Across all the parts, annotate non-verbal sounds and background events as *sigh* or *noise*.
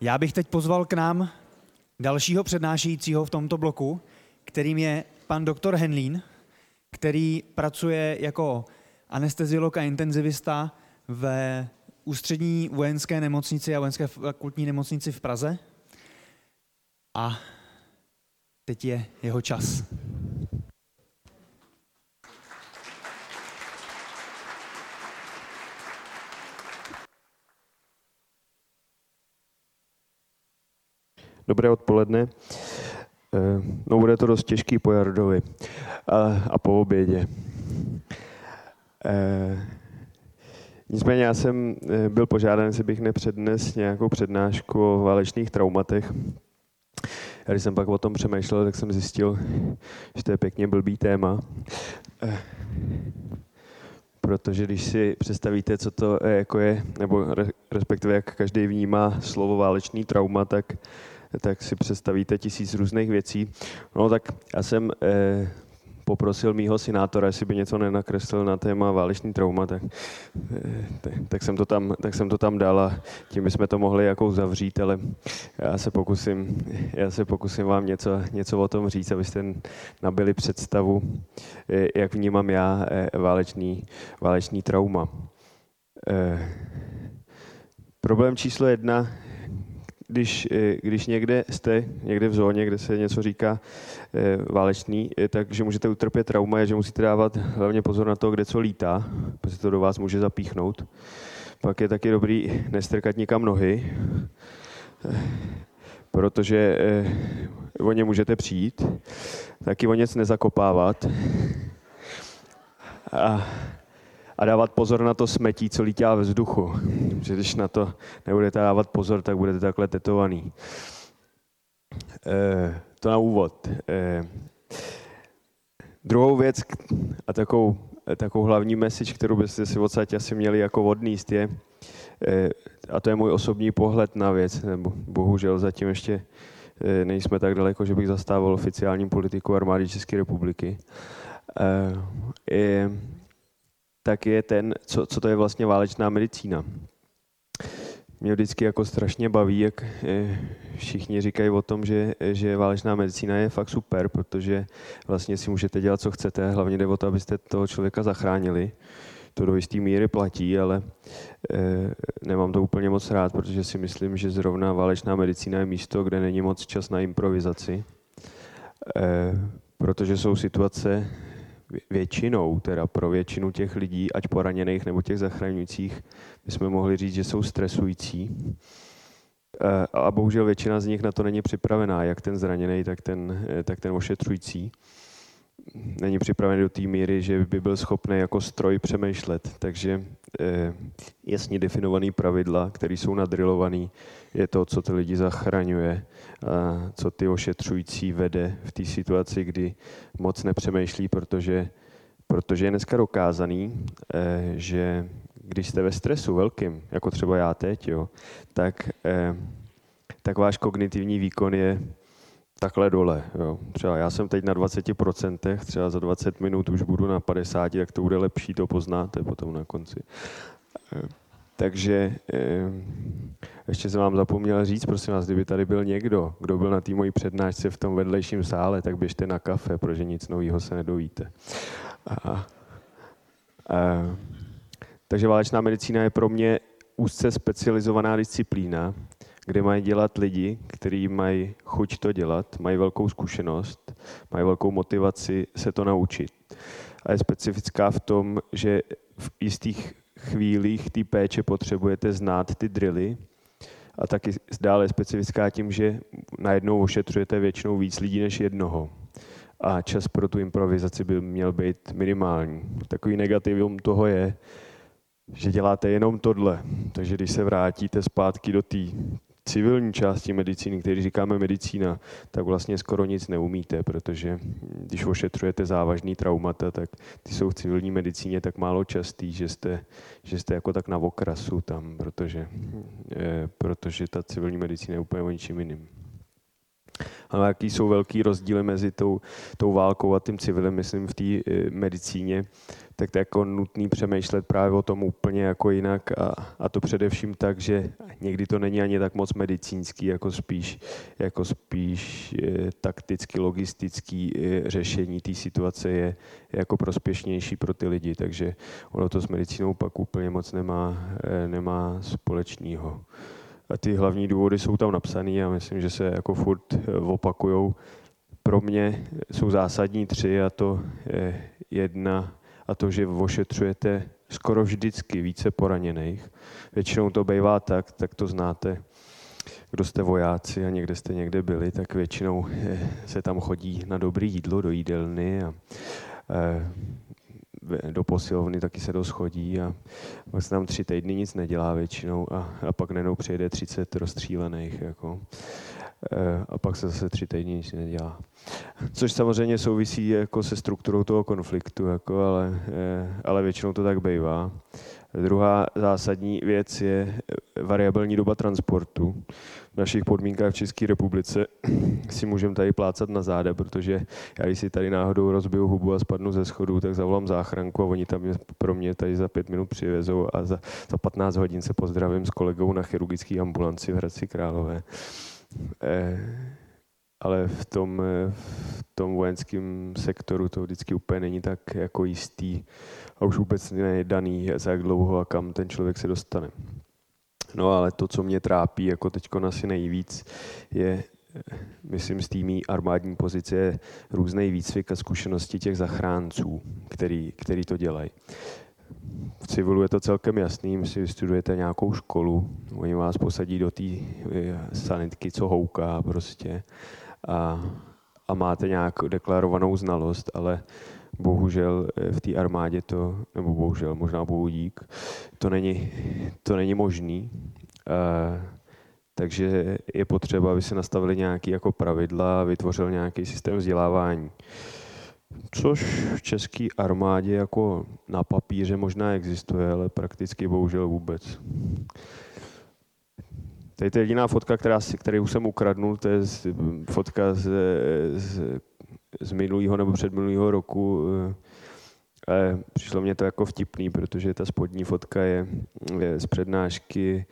Já bych teď pozval k nám dalšího přednášejícího v tomto bloku, kterým je pan doktor Henlín, který pracuje jako anesteziolog a intenzivista ve ústřední vojenské nemocnici a vojenské fakultní nemocnici v Praze. A teď je jeho čas. Dobré odpoledne. Eh, no, bude to dost těžký po Jardovi a, a po obědě. E, nicméně já jsem eh, byl požádán, jestli bych nepřednes nějakou přednášku o válečných traumatech. Když jsem pak o tom přemýšlel, tak jsem zjistil, že to je pěkně blbý téma. Protože když si představíte, co to jako je, nebo respektive jak každý vnímá slovo válečný trauma, tak tak si představíte tisíc různých věcí. No tak já jsem eh, poprosil mýho synátora, jestli by něco nenakreslil na téma válečný trauma, tak, eh, tak, jsem to tam, tak jsem to tam dal a tím bychom to mohli jako zavřít, ale já se pokusím, já se pokusím vám něco, něco o tom říct, abyste nabili představu, eh, jak vnímám já eh, válečný, válečný trauma. Problém číslo jedna když, eh, když někde jste, někde v zóně, kde se něco říká eh, válečný, eh, takže můžete utrpět trauma, že musíte dávat hlavně pozor na to, kde co lítá, protože to do vás může zapíchnout. Pak je taky dobrý nestrkat nikam nohy, protože o ně můžete přijít. Taky o nic nezakopávat. A a dávat pozor na to smetí, co lítá ve vzduchu. Že když na to nebudete dávat pozor, tak budete takhle tetovaný. E, to na úvod. E, druhou věc a takovou, takovou hlavní message, kterou byste si odsaď asi měli jako odníst, je, e, a to je můj osobní pohled na věc, nebo bohužel zatím ještě nejsme tak daleko, že bych zastával oficiální politiku armády České republiky. Je, tak je ten, co, co to je vlastně válečná medicína. Mě vždycky jako strašně baví, jak eh, všichni říkají o tom, že, že válečná medicína je fakt super, protože vlastně si můžete dělat, co chcete, hlavně jde o to, abyste toho člověka zachránili. To do jisté míry platí, ale e, nemám to úplně moc rád, protože si myslím, že zrovna válečná medicína je místo, kde není moc čas na improvizaci. E, protože jsou situace, většinou, teda pro většinu těch lidí, ať poraněných nebo těch zachraňujících, bychom mohli říct, že jsou stresující. Eh, a bohužel většina z nich na to není připravená, jak ten zraněný, tak ten, eh, tak ten ošetřující. Není připravený do té míry, že by byl schopný jako stroj přemýšlet. Takže eh, jasně definované pravidla, které jsou nadrilované, je to, co ty lidi zachraňuje, a co ty ošetřující vede v té situaci, kdy moc nepřemýšlí, protože, protože je dneska dokázaný, eh, že když jste ve stresu velkým, jako třeba já teď, jo, tak, eh, tak váš kognitivní výkon je takhle dole. Jo. Třeba já jsem teď na 20%, třeba za 20 minut už budu na 50, jak to bude lepší, to poznáte potom na konci. Eh, takže ještě jsem vám zapomněl říct, prosím vás, kdyby tady byl někdo, kdo byl na té mojí přednášce v tom vedlejším sále, tak běžte na kafe, protože nic nového se nedovíte. A, a, takže válečná medicína je pro mě úzce specializovaná disciplína, kde mají dělat lidi, kteří mají chuť to dělat, mají velkou zkušenost, mají velkou motivaci se to naučit. A je specifická v tom, že v jistých chvílích té péče potřebujete znát ty drily, a taky dále specifická tím, že najednou ošetřujete většinou víc lidí než jednoho. A čas pro tu improvizaci by měl být minimální. Takový negativum toho je, že děláte jenom tohle. Takže když se vrátíte zpátky do té civilní části medicíny, který říkáme medicína, tak vlastně skoro nic neumíte, protože když ošetřujete závažný traumata, tak ty jsou v civilní medicíně tak málo častý, že jste, že jste jako tak na okrasu tam, protože, je, protože ta civilní medicína je úplně o ničím jiným. Ale jaký jsou velký rozdíly mezi tou, tou válkou a tím civilem, myslím, v té eh, medicíně, tak to je jako nutný přemýšlet právě o tom úplně jako jinak a, a to především tak, že někdy to není ani tak moc medicínský, jako spíš, jako spíš e, takticky, logistický e, řešení té situace je, je jako prospěšnější pro ty lidi, takže ono to s medicínou pak úplně moc nemá, e, nemá společného. A ty hlavní důvody jsou tam napsané a myslím, že se jako furt opakujou. Pro mě jsou zásadní tři a to je jedna a to, že ošetřujete skoro vždycky více poraněných. Většinou to bývá tak, tak to znáte, kdo jste vojáci a někde jste někde byli, tak většinou eh, se tam chodí na dobré jídlo do jídelny a eh, do posilovny taky se dost chodí a pak se tam tři týdny nic nedělá většinou a, a pak nenou přijede 30 rozstřílených. Jako. Eh, a pak se zase tři týdny nic nedělá. Což samozřejmě souvisí jako se strukturou toho konfliktu, jako, ale, eh, ale většinou to tak bývá. Druhá zásadní věc je variabilní doba transportu. V našich podmínkách v České republice *clears throat* si můžeme tady plácat na záda, protože já když si tady náhodou rozbiju hubu a spadnu ze schodu, tak zavolám záchranku a oni tam pro mě tady za pět minut přivezou a za, za 15 hodin se pozdravím s kolegou na chirurgické ambulanci v Hradci Králové. Eh, ale v tom, eh, v tom vojenském sektoru to vždycky úplně není tak jako jistý a už vůbec není daný, za jak dlouho a kam ten člověk se dostane. No ale to, co mě trápí jako teď asi nejvíc, je myslím, z týmí armádní pozice různý výcvik a zkušenosti těch zachránců, který, který to dělají v civilu je to celkem jasný, my si vystudujete nějakou školu, oni vás posadí do té eh, sanitky, co houká prostě a, a máte nějak deklarovanou znalost, ale bohužel eh, v té armádě to, nebo bohužel, možná bohu dík, to není, to není možný. Uh, takže je potřeba, aby se nastavili nějaké jako pravidla vytvořil nějaký systém vzdělávání. Což v české armádě jako na papíře možná existuje, ale prakticky bohužel vůbec. Tady to je jediná fotka, která kterou jsem ukradnul, to je fotka z, z, z minulého nebo předminulého roku. Ale přišlo mě to jako vtipný, protože ta spodní fotka je, je z přednášky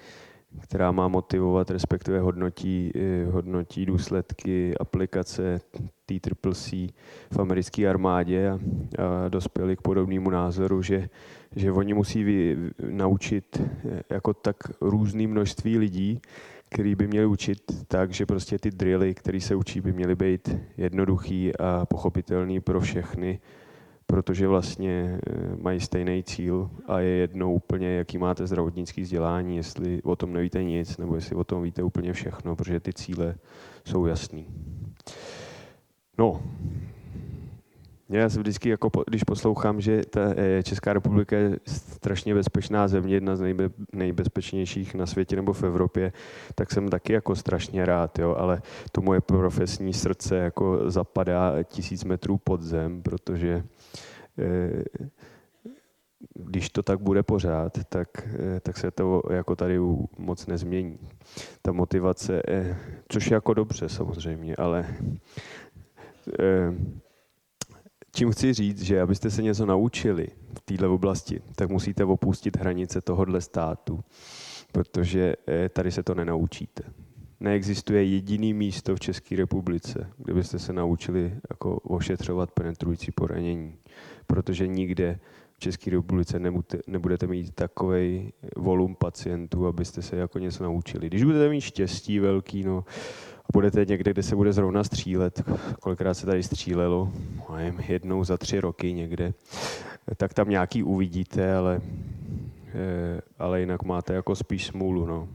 která má motivovat, respektive hodnotí, eh, hodnotí důsledky aplikace T-Triple-C v americké armádě a, a dospěli k podobnému názoru, že, že oni musí vy, naučit eh, jako tak různé množství lidí, který by měli učit tak, že prostě ty drily, které se učí, by měly být jednoduchý a pochopitelný pro všechny protože vlastně eh, mají stejný cíl a je jedno úplně, jaký máte zdravotnický vzdělání, jestli o tom nevíte nic, nebo jestli o tom víte úplně všechno, protože ty cíle jsou jasný. No, já se vždycky, jako když poslouchám, že ta eh, Česká republika je strašně bezpečná země, jedna z nejbe, nejbezpečnějších na světě nebo v Evropě, tak jsem taky jako strašně rád, jo, ale to moje profesní srdce jako zapadá tisíc metrů pod zem, protože Eh, když to tak bude pořád, tak, eh, tak se to jako tady moc nezmění. Ta motivace, což je jako dobře samozřejmě, ale čím chci říct, že abyste se něco naučili v této oblasti, tak musíte opustit hranice tohohle státu, protože tady se to nenaučíte. Neexistuje jediný místo v České republice, kde byste se naučili jako ošetřovat penetrující poranění protože nikde v České republice nebudete mít takový volum pacientů, abyste se jako něco naučili. Když budete mít štěstí velký, no, budete někde, kde se bude zrovna střílet, kolikrát se tady střílelo, jednou za tři roky někde, tak tam nějaký uvidíte, ale, eh, ale jinak máte jako spíš smůlu. No.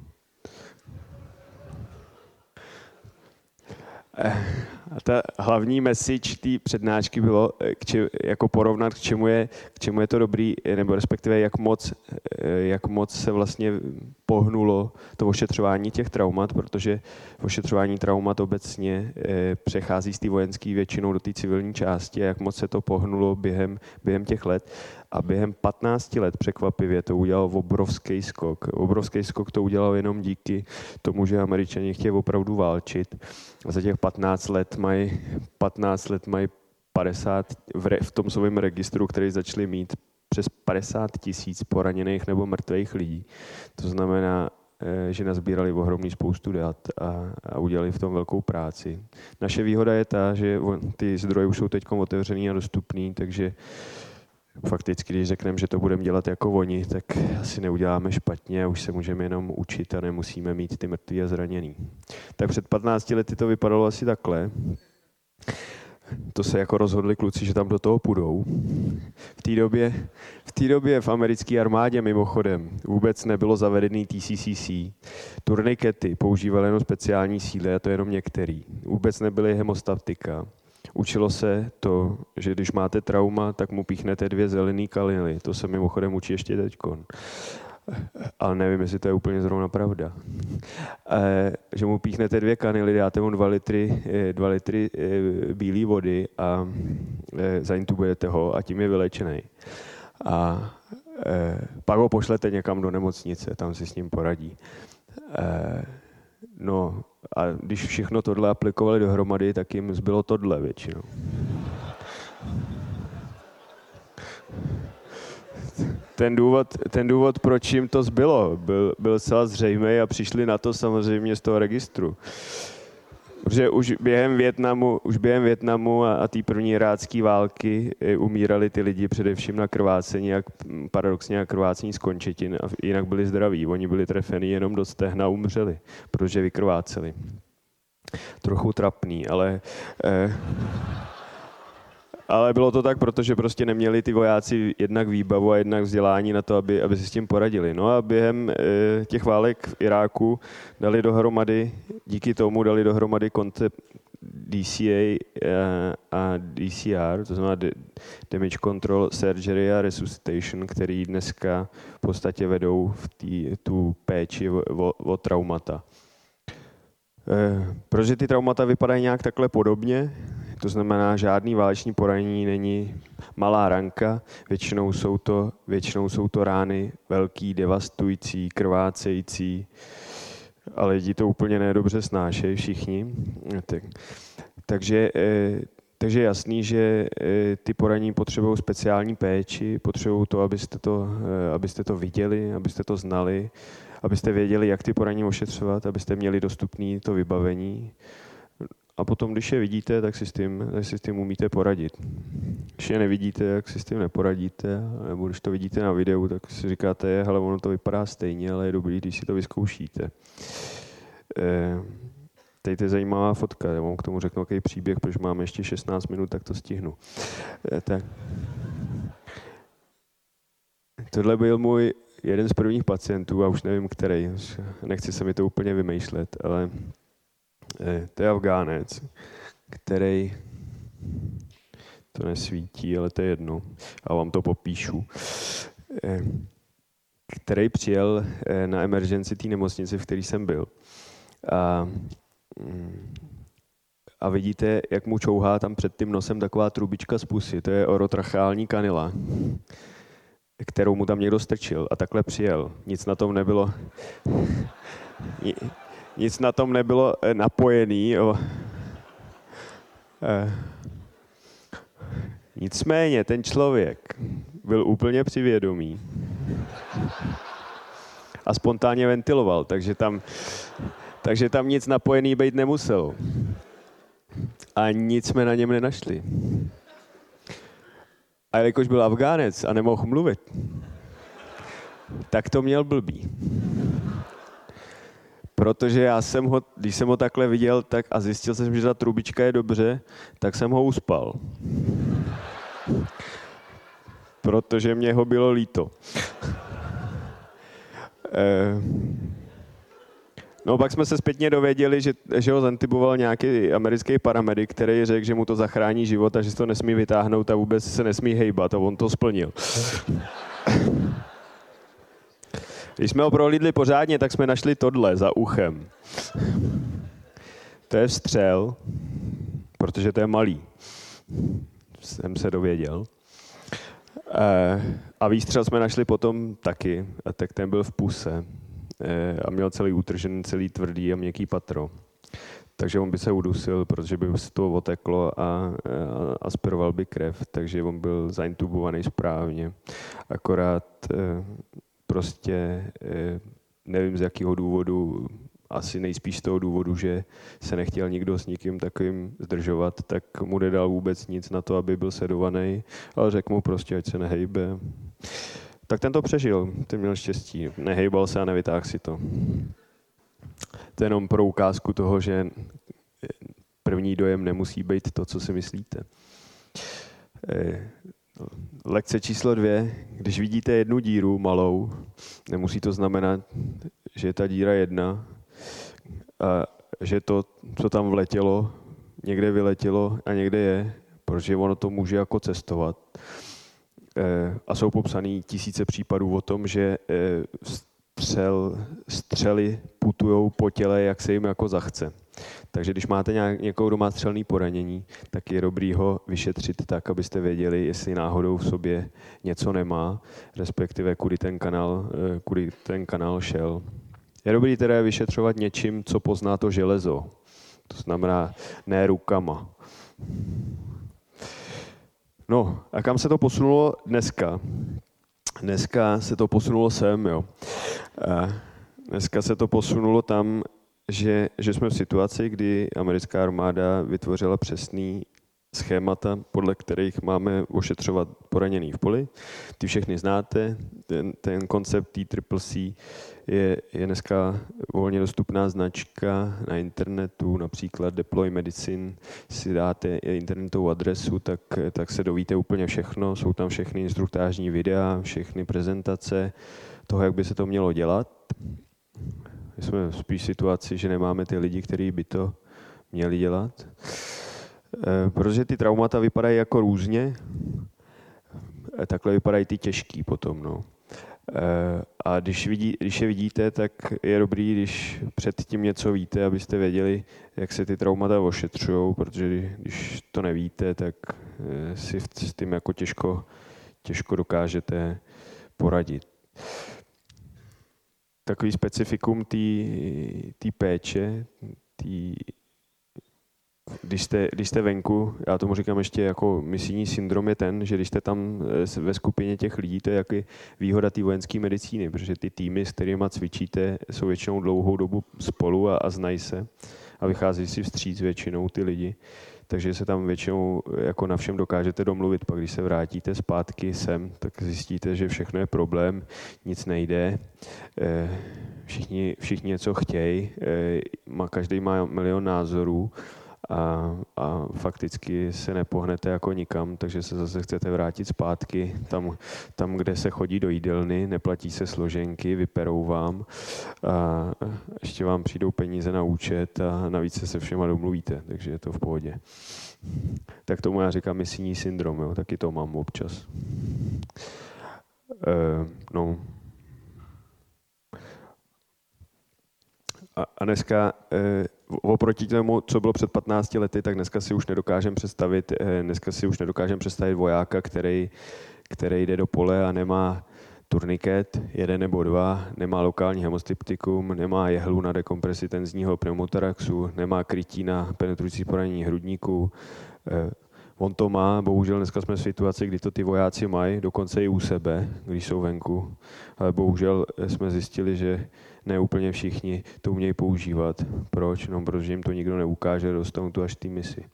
Eh, a ta hlavní message té přednášky bylo eh, k či, jako porovnat, k čemu, je, k čemu je to dobrý, eh, nebo respektive jak moc, jak moc se vlastně pohnulo to ošetřování těch traumat, protože ošetřování traumat obecně přechází z té vojenské většinou do té civilní části a jak moc se to pohnulo během, během těch let. A během 15 let překvapivě to udělal obrovský skok. Obrovský skok to udělal jenom díky tomu, že američani chtějí opravdu válčit. A za těch 15 let mají 15 let mají 50, v, re, v tom svém registru, který začali mít přes 50 tisíc poraněných nebo mrtvých lidí. To znamená, eh, že nazbírali ohromný spoustu dat a, a udělali v tom velkou práci. Naše výhoda je ta, že ty zdroje už jsou teď otevřený a dostupný, takže fakticky, když řekneme, že to budeme dělat jako oni, tak asi neuděláme špatně, už se můžeme jenom učit a nemusíme mít ty mrtví a zraněný. Tak před 15 lety to vypadalo asi takhle to se jako rozhodli kluci, že tam do toho půjdou. V té době, v, té době v americké armádě mimochodem vůbec nebylo zavedený TCCC. Turnikety používaly jenom speciální síly a to jenom některý. Vůbec nebyly hemostatika. Učilo se to, že když máte trauma, tak mu píchnete dvě zelený kaliny. To se mimochodem učí ještě teďkon ale nevím, jestli to je úplně zrovna pravda. E, že mu píchnete dvě kanily, dáte mu dva litry, eh, dva litry e, bílé vody a e, zaintubujete ho a tím je vylečený. A e, pak ho pošlete někam do nemocnice, tam si s ním poradí. E, no a když všechno tohle aplikovali dohromady, tak jim zbylo tohle většinou. ten důvod, ten důvod, proč jim to zbylo, byl, byl celá zřejmý a přišli na to samozřejmě z toho registru. Protože už během Větnamu, už během Větnamu a, a té první irácké války eh, umírali ty lidi především na krvácení, jak paradoxně na krvácení z končetin a jinak byli zdraví. Oni byli trefeni jenom do stehna umřeli, protože vykrváceli. Trochu trapný, ale... Eh, ale bylo to tak, protože prostě neměli ty vojáci jednak výbavu a jednak vzdělání na to, aby, aby si s tím poradili. No a během e, těch válek v Iráku dali dohromady, díky tomu dali dohromady koncept DCA e, eh, a DCR, to znamená Damage Control Surgery a Resuscitation, který dneska v podstatě vedou v tý, tu péči o, o, o traumata. E, protože ty traumata vypadají nějak takhle podobně, to znamená, žádný váleční poranění není malá ranka, většinou jsou to, většinou jsou to rány velký, devastující, krvácející, a lidi to úplně nedobře snášejí všichni. Tak, takže, eh, takže jasný, že eh, ty poranění potřebují speciální péči, potřebují to, abyste to, eh, abyste to viděli, abyste to znali, abyste věděli, jak ty poranění ošetřovat, abyste měli dostupné to vybavení a potom, když je vidíte, tak si s tím, tak si s tím umíte poradit. Když je nevidíte, tak si s tím neporadíte, nebo když to vidíte na videu, tak si říkáte, ale ono to vypadá stejně, ale je dobrý, když si to vyzkoušíte. Eh, Teď je zajímavá fotka, já vám k tomu řeknu jaký příběh, protože máme ještě 16 minut, tak to stihnu. Eh, tak. Tohle byl můj jeden z prvních pacientů, a už nevím který, nechci se mi to úplně vymýšlet, ale to je Afgánec, který to nesvítí, ale to je jedno. A vám to popíšu. Eh, který přijel eh, na emergency té nemocnice, v které jsem byl. A, mm, a vidíte, jak mu čouhá tam před tím nosem taková trubička z pusy. To je orotrachální kanila, kterou mu tam někdo strčil. A takhle přijel. Nic na tom nebylo *laughs* nic na tom nebylo eh, napojený. Eh. Nicméně ten člověk byl úplně přivědomý a spontánně ventiloval, takže tam, takže tam nic napojený být nemuselo. A nic jsme na něm nenašli. A jelikož byl Afgánec a nemohl mluvit, tak to měl blbý. Protože já jsem ho, když jsem ho takhle viděl tak a zjistil jsem, že ta trubička je dobře, tak jsem ho uspal. Protože mě ho bylo líto. Eh, no pak jsme se zpětně dověděli, že, že ho zantiboval nějaký americký paramedik, který řekl, že mu to zachrání život a že se to nesmí vytáhnout a vůbec se nesmí hejbat a on to splnil. Když jsme ho prohlídli pořádně, tak jsme našli tohle za uchem. To je střel, protože to je malý. Jsem se dověděl. A výstřel jsme našli potom taky, a tak ten byl v puse a měl celý útržen, celý tvrdý a měkký patro. Takže on by se udusil, protože by se to oteklo a, a aspiroval by krev, takže on byl zaintubovaný správně. Akorát prostě nevím z jakého důvodu asi nejspíš z toho důvodu, že se nechtěl nikdo s nikým takovým zdržovat, tak mu nedal vůbec nic na to, aby byl sedovaný, ale řekl mu prostě, ať se nehejbe. Tak ten to přežil, ten měl štěstí. Nehejbal se a nevytáhl si to. To je jenom pro ukázku toho, že první dojem nemusí být to, co si myslíte. Eh, lekce číslo dvě. Když vidíte jednu díru malou, nemusí to znamenat, že je ta díra jedna, a že to, co tam vletělo, někde vyletělo a někde je, protože ono to může jako cestovat. E, a jsou popsané tisíce případů o tom, že e, střel, střely putují po těle, jak se jim jako zachce. Takže když máte nějak, někoho, kdo má střelný poranění, tak je dobrý ho vyšetřit tak, abyste věděli, jestli náhodou v sobě něco nemá, respektive kudy ten kanál, e, kudy ten kanál šel. Je dobrý teda vyšetřovat něčím, co pozná to železo. To znamená ne rukama. No a kam se to posunulo dneska? Dneska se to posunulo sem, jo. A dneska se to posunulo tam, že, že jsme v situaci, kdy americká armáda vytvořila přesný schémata, podle kterých máme ošetřovat poraněný v poli. Ty všechny znáte. Ten, ten koncept T-Triple-C je, je dneska volně dostupná značka na internetu, například Deploy Medicine. Si dáte internetovou adresu, tak, tak se dovíte úplně všechno. Jsou tam všechny instruktážní videa, všechny prezentace toho, jak by se to mělo dělat. Jsme spíš situaci, že nemáme ty lidi, kteří by to měli dělat. Eh, protože ty traumata vypadají jako různě, eh, takhle vypadají ty těžký potom. No. Eh, a když, vidí, když je vidíte, tak je dobrý, když předtím něco víte, abyste věděli, jak se ty traumata ošetřují, protože když to nevíte, tak si s tím jako těžko, těžko dokážete poradit. Takový specifikum té péče, té když jste, když jste venku, já tomu říkám ještě jako misijní syndrom je ten, že když jste tam eh, ve skupině těch lidí, to je jaký výhoda té vojenské medicíny, protože ty týmy, s kterými cvičíte, jsou většinou dlouhou dobu spolu a, a znají se a vychází si vstříc většinou ty lidi. Takže se tam většinou eh, jako na všem dokážete domluvit. Pak když se vrátíte zpátky sem, tak zjistíte, že všechno je problém, nic nejde, eh, všichni, všichni něco chtějí, každý má milion názorů a, a fakticky se nepohnete jako nikam, takže se zase chcete vrátit zpátky tam, tam kde se chodí do jídelny, neplatí se složenky, vyperou vám a ještě vám přijdou peníze na účet a navíc se se všema domluvíte, takže je to v pohodě. Tak tomu já říkám misijní syndrom, jo, taky to mám občas. E, no, A, dneska eh, oproti tomu, co bylo před 15 lety, tak dneska si už nedokážeme představit, eh, dneska si už nedokážeme představit vojáka, který, který jde do pole a nemá turniket, jeden nebo dva, nemá lokální hemostyptikum, nemá jehlu na dekompresi tenzního pneumotaraxu, nemá krytí na penetrující poranění hrudníků. Eh, on to má, bohužel dneska jsme v situaci, kdy to ty vojáci mají, dokonce i u sebe, když jsou venku. Ale bohužel jsme zjistili, že ne úplně všichni to umějí používat. Proč? No, protože jim to nikdo neukáže, dostanou to až ty misi. E,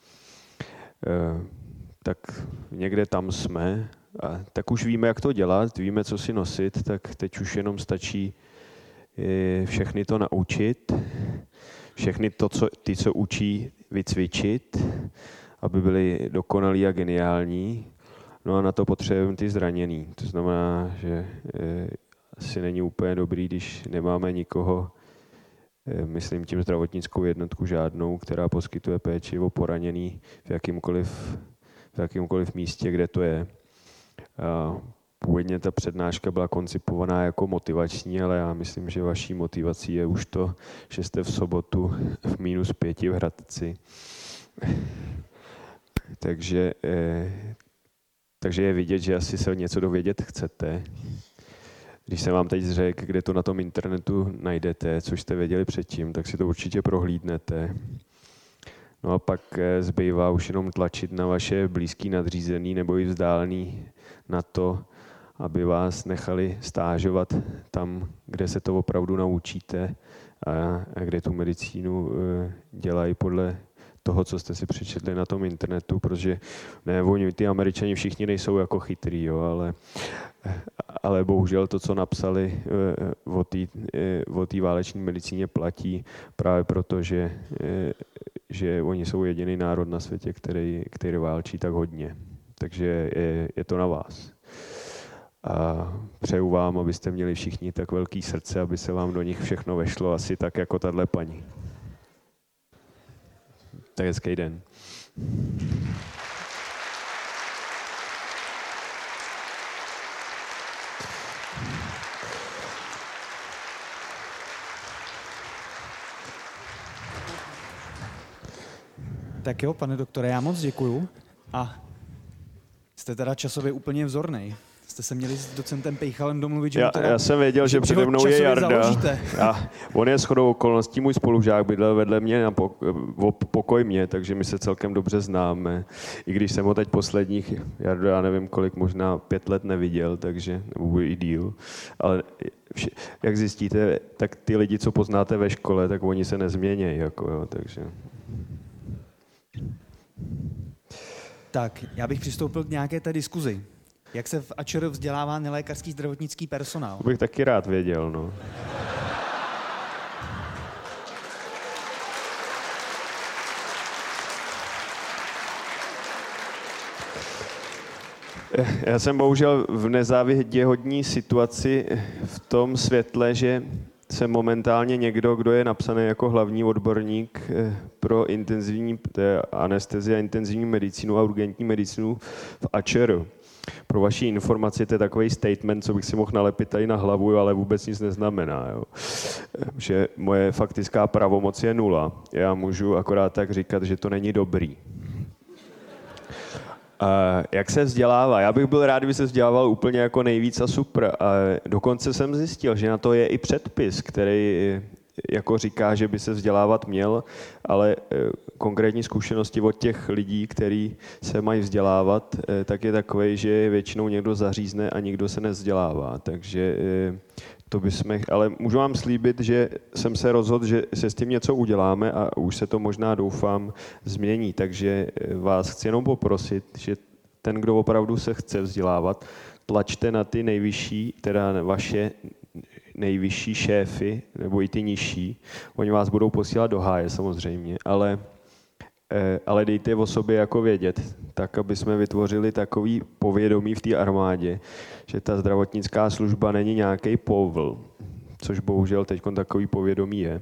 tak někde tam jsme, a tak už víme, jak to dělat, víme, co si nosit, tak teď už jenom stačí e, všechny to naučit, všechny to, co, ty, co učí, vycvičit, aby byli dokonalí a geniální. No a na to potřebujeme ty zraněný. To znamená, že e, asi není úplně dobrý, když nemáme nikoho, eh, myslím tím zdravotnickou jednotku žádnou, která poskytuje péči o poraněný v jakýmkoliv, v jakýmkoliv místě, kde to je. A původně ta přednáška byla koncipovaná jako motivační, ale já myslím, že vaší motivací je už to, že jste v sobotu v minus pěti v Hradci. *laughs* Takže eh, takže je vidět, že asi se něco dovědět chcete. Když jsem vám teď řekl, kde to na tom internetu najdete, což jste věděli předtím, tak si to určitě prohlídnete. No a pak eh, zbývá už jenom tlačit na vaše blízký nadřízený nebo i vzdálený na to, aby vás nechali stážovat tam, kde se to opravdu naučíte a kde tu medicínu eh, dělají podle toho, co jste si přečetli na tom internetu, protože ne, oni, ty američani všichni nejsou jako chytrý, jo, ale, ale bohužel to, co napsali eh, o té váleční medicíně platí právě proto, že, eh, že oni jsou jediný národ na světě, který, který válčí tak hodně. Takže je, je to na vás. A přeju vám, abyste měli všichni tak velký srdce, aby se vám do nich všechno vešlo, asi tak jako tahle paní. Tak hezký den. Tak jo, pane doktore, já moc děkuju a jste teda časově úplně vzorný jste se měli s docentem Pejchalem domluvit, že já, já jsem věděl, že, že přede mnou je Jarda. A on je shodou okolností můj spolužák, bydlel vedle mě na pokoj mě, takže my se celkem dobře známe. I když jsem ho teď posledních, Jardo, já nevím kolik, možná pět let neviděl, takže, nebo i díl. Ale jak zjistíte, tak ty lidi, co poznáte ve škole, tak oni se nezměnějí. Jako, jo, takže... Tak, já bych přistoupil k nějaké té diskuzi. Jak se v Ačeru vzdělává nelékařský zdravotnický personál? To bych taky rád věděl, no. Já jsem bohužel v nezáviděhodní situaci v tom světle, že jsem momentálně někdo, kdo je napsaný jako hlavní odborník eh, pro intenzivní anestezi a intenzivní medicínu a urgentní medicínu v Ačeru. Pro vaši informaci, to je takový statement, co bych si mohl nalepit tady na hlavu, ale vůbec nic neznamená. Jo. Že moje faktická pravomoc je nula. Já můžu akorát tak říkat, že to není dobrý. A jak se vzdělává? Já bych byl rád, kdyby se vzdělával úplně jako nejvíc a super. A dokonce jsem zjistil, že na to je i předpis, který jako říká, že by se vzdělávat měl, ale eh, konkrétní zkušenosti od těch lidí, kteří se mají vzdělávat, eh, tak je takové, že většinou někdo zařízne a nikdo se nevzdělává. Takže eh, to bychom, ale můžu vám slíbit, že jsem se rozhodl, že se s tím něco uděláme a už se to možná doufám změní. Takže vás chci jenom poprosit, že ten, kdo opravdu se chce vzdělávat, tlačte na ty nejvyšší, teda vaše nejvyšší šéfy, nebo i ty nižší. Oni vás budou posílat do háje samozřejmě, ale, eh, ale dejte o sobě jako vědět, tak aby jsme vytvořili takový povědomí v té armádě, že ta zdravotnická služba není nějaký povl, což bohužel teď takový povědomí je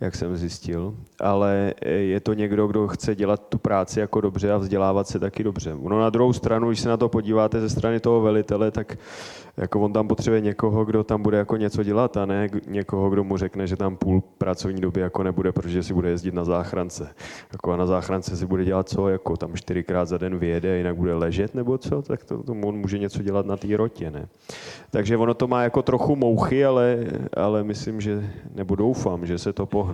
jak jsem zjistil, ale eh, je to někdo, kdo chce dělat tu práci jako dobře a vzdělávat se taky dobře. Ono na druhou stranu, když se na to podíváte ze strany toho velitele, tak jako on tam potřebuje někoho, kdo tam bude jako něco dělat a ne někoho, kdo mu řekne, že tam půl pracovní doby jako nebude, protože si bude jezdit na záchrance. Jako a na záchrance si bude dělat co, jako tam čtyřikrát za den vyjede, jinak bude ležet nebo co, tak to, to on může něco dělat na té rotě, ne? Takže ono to má jako trochu mouchy, ale, ale myslím, že, nebo doufám, že se to pohne.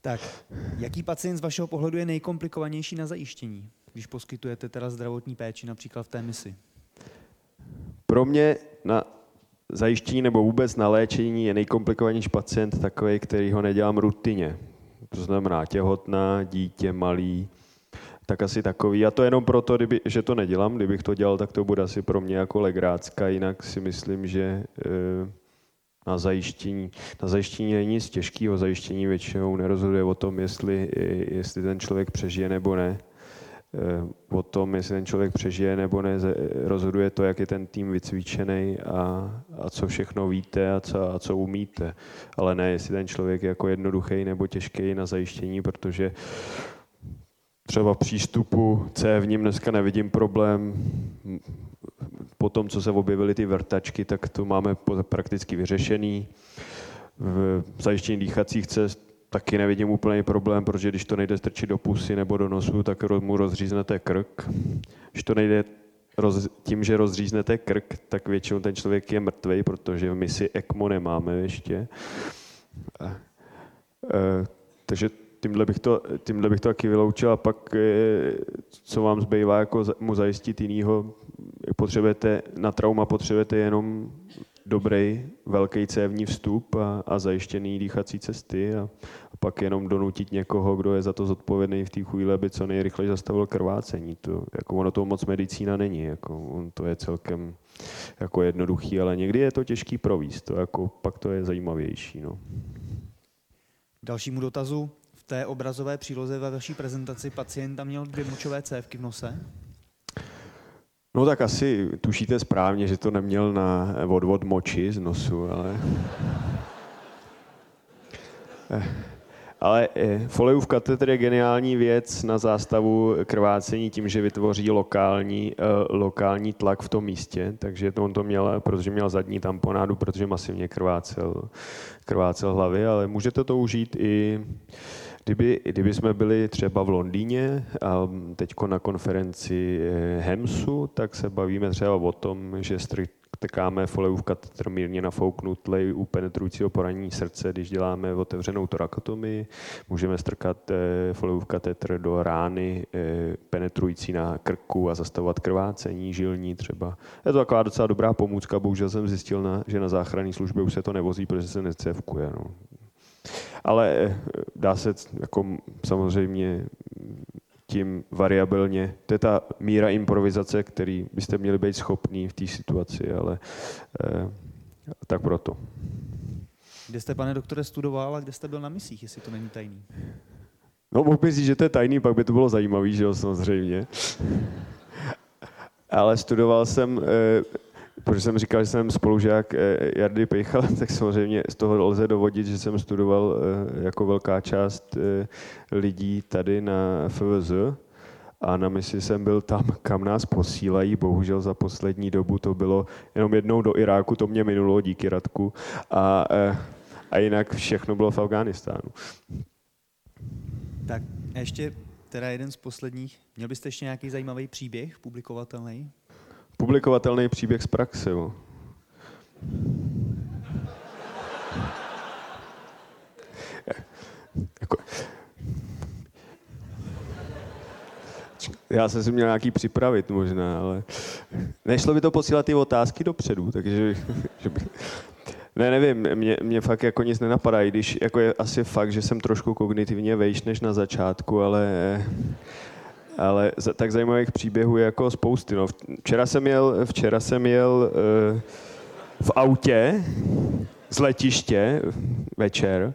Tak, jaký pacient z vašeho pohledu je nejkomplikovanější na zajištění, když poskytujete teda zdravotní péči například v té misi? Pro mě na zajištění nebo vůbec na léčení je nejkomplikovanější pacient takový, který ho nedělám rutině. To znamená těhotná, dítě, malý, tak asi takový. A to jenom proto, kdyby, že to nedělám. Kdybych to dělal, tak to bude asi pro mě jako legrácka. Jinak si myslím, že e, na zajištění, na zajištění není nic těžkého. Zajištění většinou nerozhoduje o tom, jestli, jestli ten člověk přežije nebo ne. Eh, o tom, jestli ten člověk přežije nebo ne, rozhoduje to, jak je ten tým vycvičený a, a co všechno víte a co, a co umíte. Ale ne, jestli ten člověk je jako jednoduchý nebo těžký na zajištění, protože třeba přístupu C v ním dneska nevidím problém. Po tom, co se objevily ty vrtačky, tak to máme prakticky vyřešený. V zajištění dýchacích cest taky nevidím úplný problém, protože když to nejde strčit do pusy nebo do nosu, tak mu rozříznete krk. Když to nejde roz, tím, že rozříznete krk, tak většinou ten člověk je mrtvý, protože my si ECMO nemáme ještě. E, takže tímhle bych, to, tímhle bych to taky vyloučil a pak e, co vám zbývá jako mu zajistit jinýho, potřebujete, na trauma potřebujete jenom dobrý velký cévní vstup a, a zajištěný dýchací cesty a, a pak jenom donutit někoho, kdo je za to zodpovědný v té chvíli, aby co nejrychleji zastavil krvácení. To, jako ono to moc medicína není, jako on to je celkem jako jednoduchý, ale někdy je to těžký províst, to jako, pak to je zajímavější. No. Dalšímu dotazu. Té obrazové příloze ve vaší prezentaci pacient tam měl dvě močové cévky v nose? No tak asi tušíte správně, že to neměl na odvod moči z nosu, ale... Ale eh, Folejův katetr je geniální věc na zástavu krvácení tím, že vytvoří lokální, eh, lokální tlak v tom místě, takže to on to měl, protože měl zadní tamponádu, protože masivně krvácel, krvácel hlavy, ale můžete to užít i Kdyby, kdyby jsme byli třeba v Londýně a teď na konferenci eh, HEMSu, tak se bavíme třeba o tom, že strkáme folejův katetr mírně nafouknutlej u penetrujícího poranění srdce, když děláme otevřenou torakotomii. Můžeme strkat eh, folejův katetr do rány eh, penetrující na krku a zastavovat krvácení žilní třeba. Je to taková docela dobrá pomůcka, bohužel jsem zjistil, na, že na záchranné službě už se to nevozí, protože se necevkuje. No. Ale eh, dá se jako samozřejmě tím variabilně. To je ta míra improvizace, který byste měli být schopní v té situaci, ale eh, tak proto. Kde jste, pane doktore, studoval a kde jste byl na misích, jestli to není tajný? No, mohl bych říct, že to je tajný, pak by to bylo zajímavý, že jo, samozřejmě. Ale studoval jsem eh, protože jsem říkal, že jsem spolužák eh, Jardy Pejchala, *laughs* tak samozřejmě z toho lze dovodit, že jsem studoval eh, jako velká část eh, lidí tady na FVZ a na misi jsem byl tam, *laughs* kam nás posílají. Bohužel za poslední dobu to bylo jenom jednou do Iráku, to mě minulo díky Radku. A, a jinak všechno bylo v Afghánistánu. Tak ještě teda jeden z posledních. Měl byste ještě nějaký zajímavý příběh publikovatelný? Publikovatelný příběh z praxe. Jo. Jako, já jsem si měl nějaký připravit možná, ale nešlo by to posílat ty otázky dopředu, takže že by, ne, nevím, mě, mě fakt jako nic nenapadá, i když jako je asi fakt, že jsem trošku kognitivně vejš než na začátku, ale ale tak zajímavých příběhů je jako spousty. No. Včera jsem jel, včera jsem jel uh, v autě z letiště večer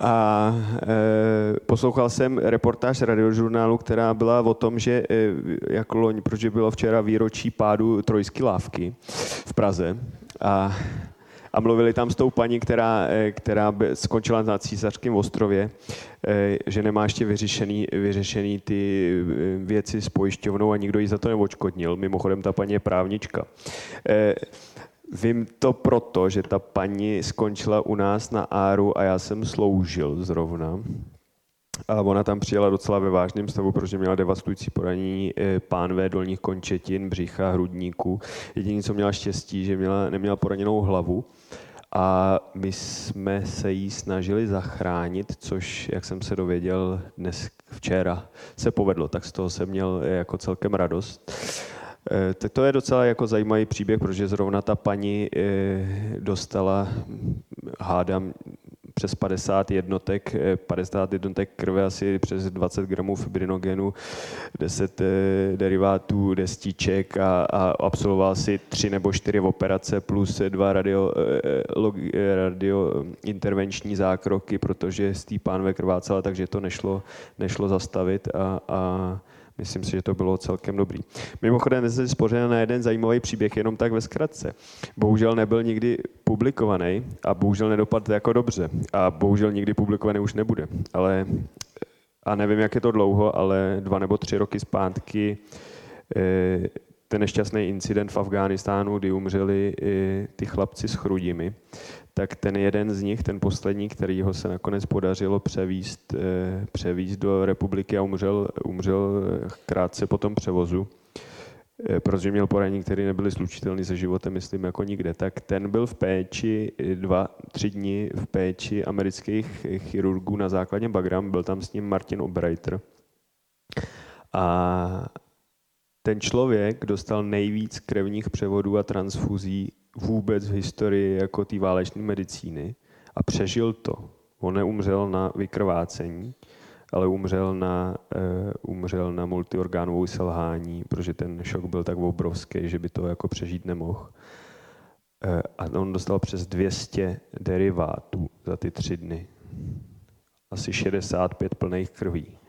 a e, poslouchal jsem reportáž radiožurnálu, která byla o tom, že e, jako loň, protože bylo včera výročí pádu trojské lávky v Praze a a mluvili tam s tou paní, která, eh, která skončila na Císařském ostrově, eh, že nemá ještě vyřešený, vyřešený ty eh, věci s pojišťovnou a nikdo jí za to neočkodnil. Mimochodem ta paní je právnička. Vím to proto, že ta paní skončila u nás na Áru a já jsem sloužil zrovna. A ona tam přijela docela ve vážném stavu, protože měla devastující poranění pánvé dolních končetin, břicha, hrudníku. Jediné, co měla štěstí, že měla, neměla poraněnou hlavu. A my jsme se jí snažili zachránit, což, jak jsem se dověděl dnes včera, se povedlo. Tak z toho jsem měl jako celkem radost. Eh, tak to je docela jako zajímavý příběh, protože zrovna ta paní eh, dostala, hádám, přes 50 jednotek, 50 eh, jednotek krve, asi přes 20 gramů fibrinogenu, 10 eh, derivátů destiček a, a absolvoval si tři nebo čtyři operace plus dva radio, eh, radio intervenční zákroky, protože pánve krvácela, takže to nešlo, nešlo zastavit a, a Myslím si, že to bylo celkem dobrý. Mimochodem, jsem spořil na jeden zajímavý příběh, jenom tak ve zkratce. Bohužel nebyl nikdy publikovaný a bohužel nedopadl jako dobře. A bohužel nikdy publikovaný už nebude. Ale a nevím, jak je to dlouho, ale dva nebo tři roky zpátky eh, ten nešťastný incident v Afghánistánu, kdy umřeli ty chlapci s chrudimi, tak ten jeden z nich, ten poslední, který ho se nakonec podařilo převíst, eh, převíst do republiky a umřel, umřel krátce po tom převozu, eh, protože měl poranění, které nebyly slučitelné se životem, myslím, jako nikde, tak ten byl v péči dva, tři dny v péči amerických chirurgů na základě Bagram, byl tam s ním Martin Obrighter. A ten člověk dostal nejvíc krevních převodů a transfuzí vůbec v historii jako té válečné medicíny a přežil to. On neumřel na vykrvácení, ale umřel na, uh, umřel na multiorgánovou selhání, protože ten šok byl tak obrovský, že by to jako přežít nemohl. Uh, a on dostal přes 200 derivátů za ty tři dny. Asi 65 plných krví.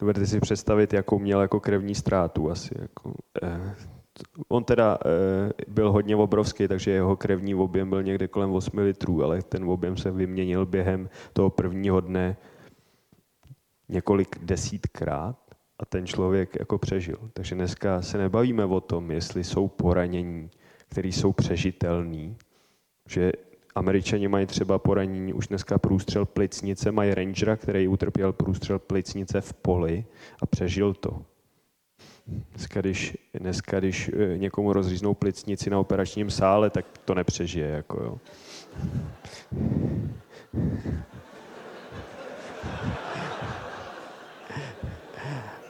Dovedete si představit, jakou měl jako krevní ztrátu asi. Jako, uh, on teda e, byl hodně obrovský, takže jeho krevní objem byl někde kolem 8 litrů, ale ten objem se vyměnil během toho prvního dne několik desítkrát a ten člověk jako přežil. Takže dneska se nebavíme o tom, jestli jsou poranění, které jsou přežitelné, že Američani mají třeba poranění už dneska průstřel plicnice, mají rangera, který utrpěl průstřel plicnice v poli a přežil to. Dneska když, dneska, když eh, někomu rozříznou plicnici na operačním sále, tak to nepřežije. Jako jo.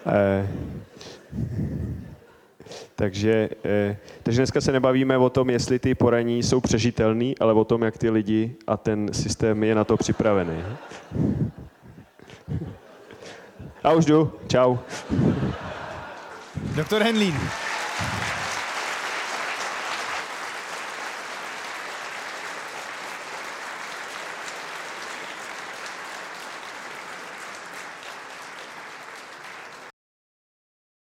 Eh, takže, eh, takže dneska se nebavíme o tom, jestli ty poraní jsou přežitelný, ale o tom, jak ty lidi a ten systém je na to připravený. A už jdu. Čau. Doktor Henlín.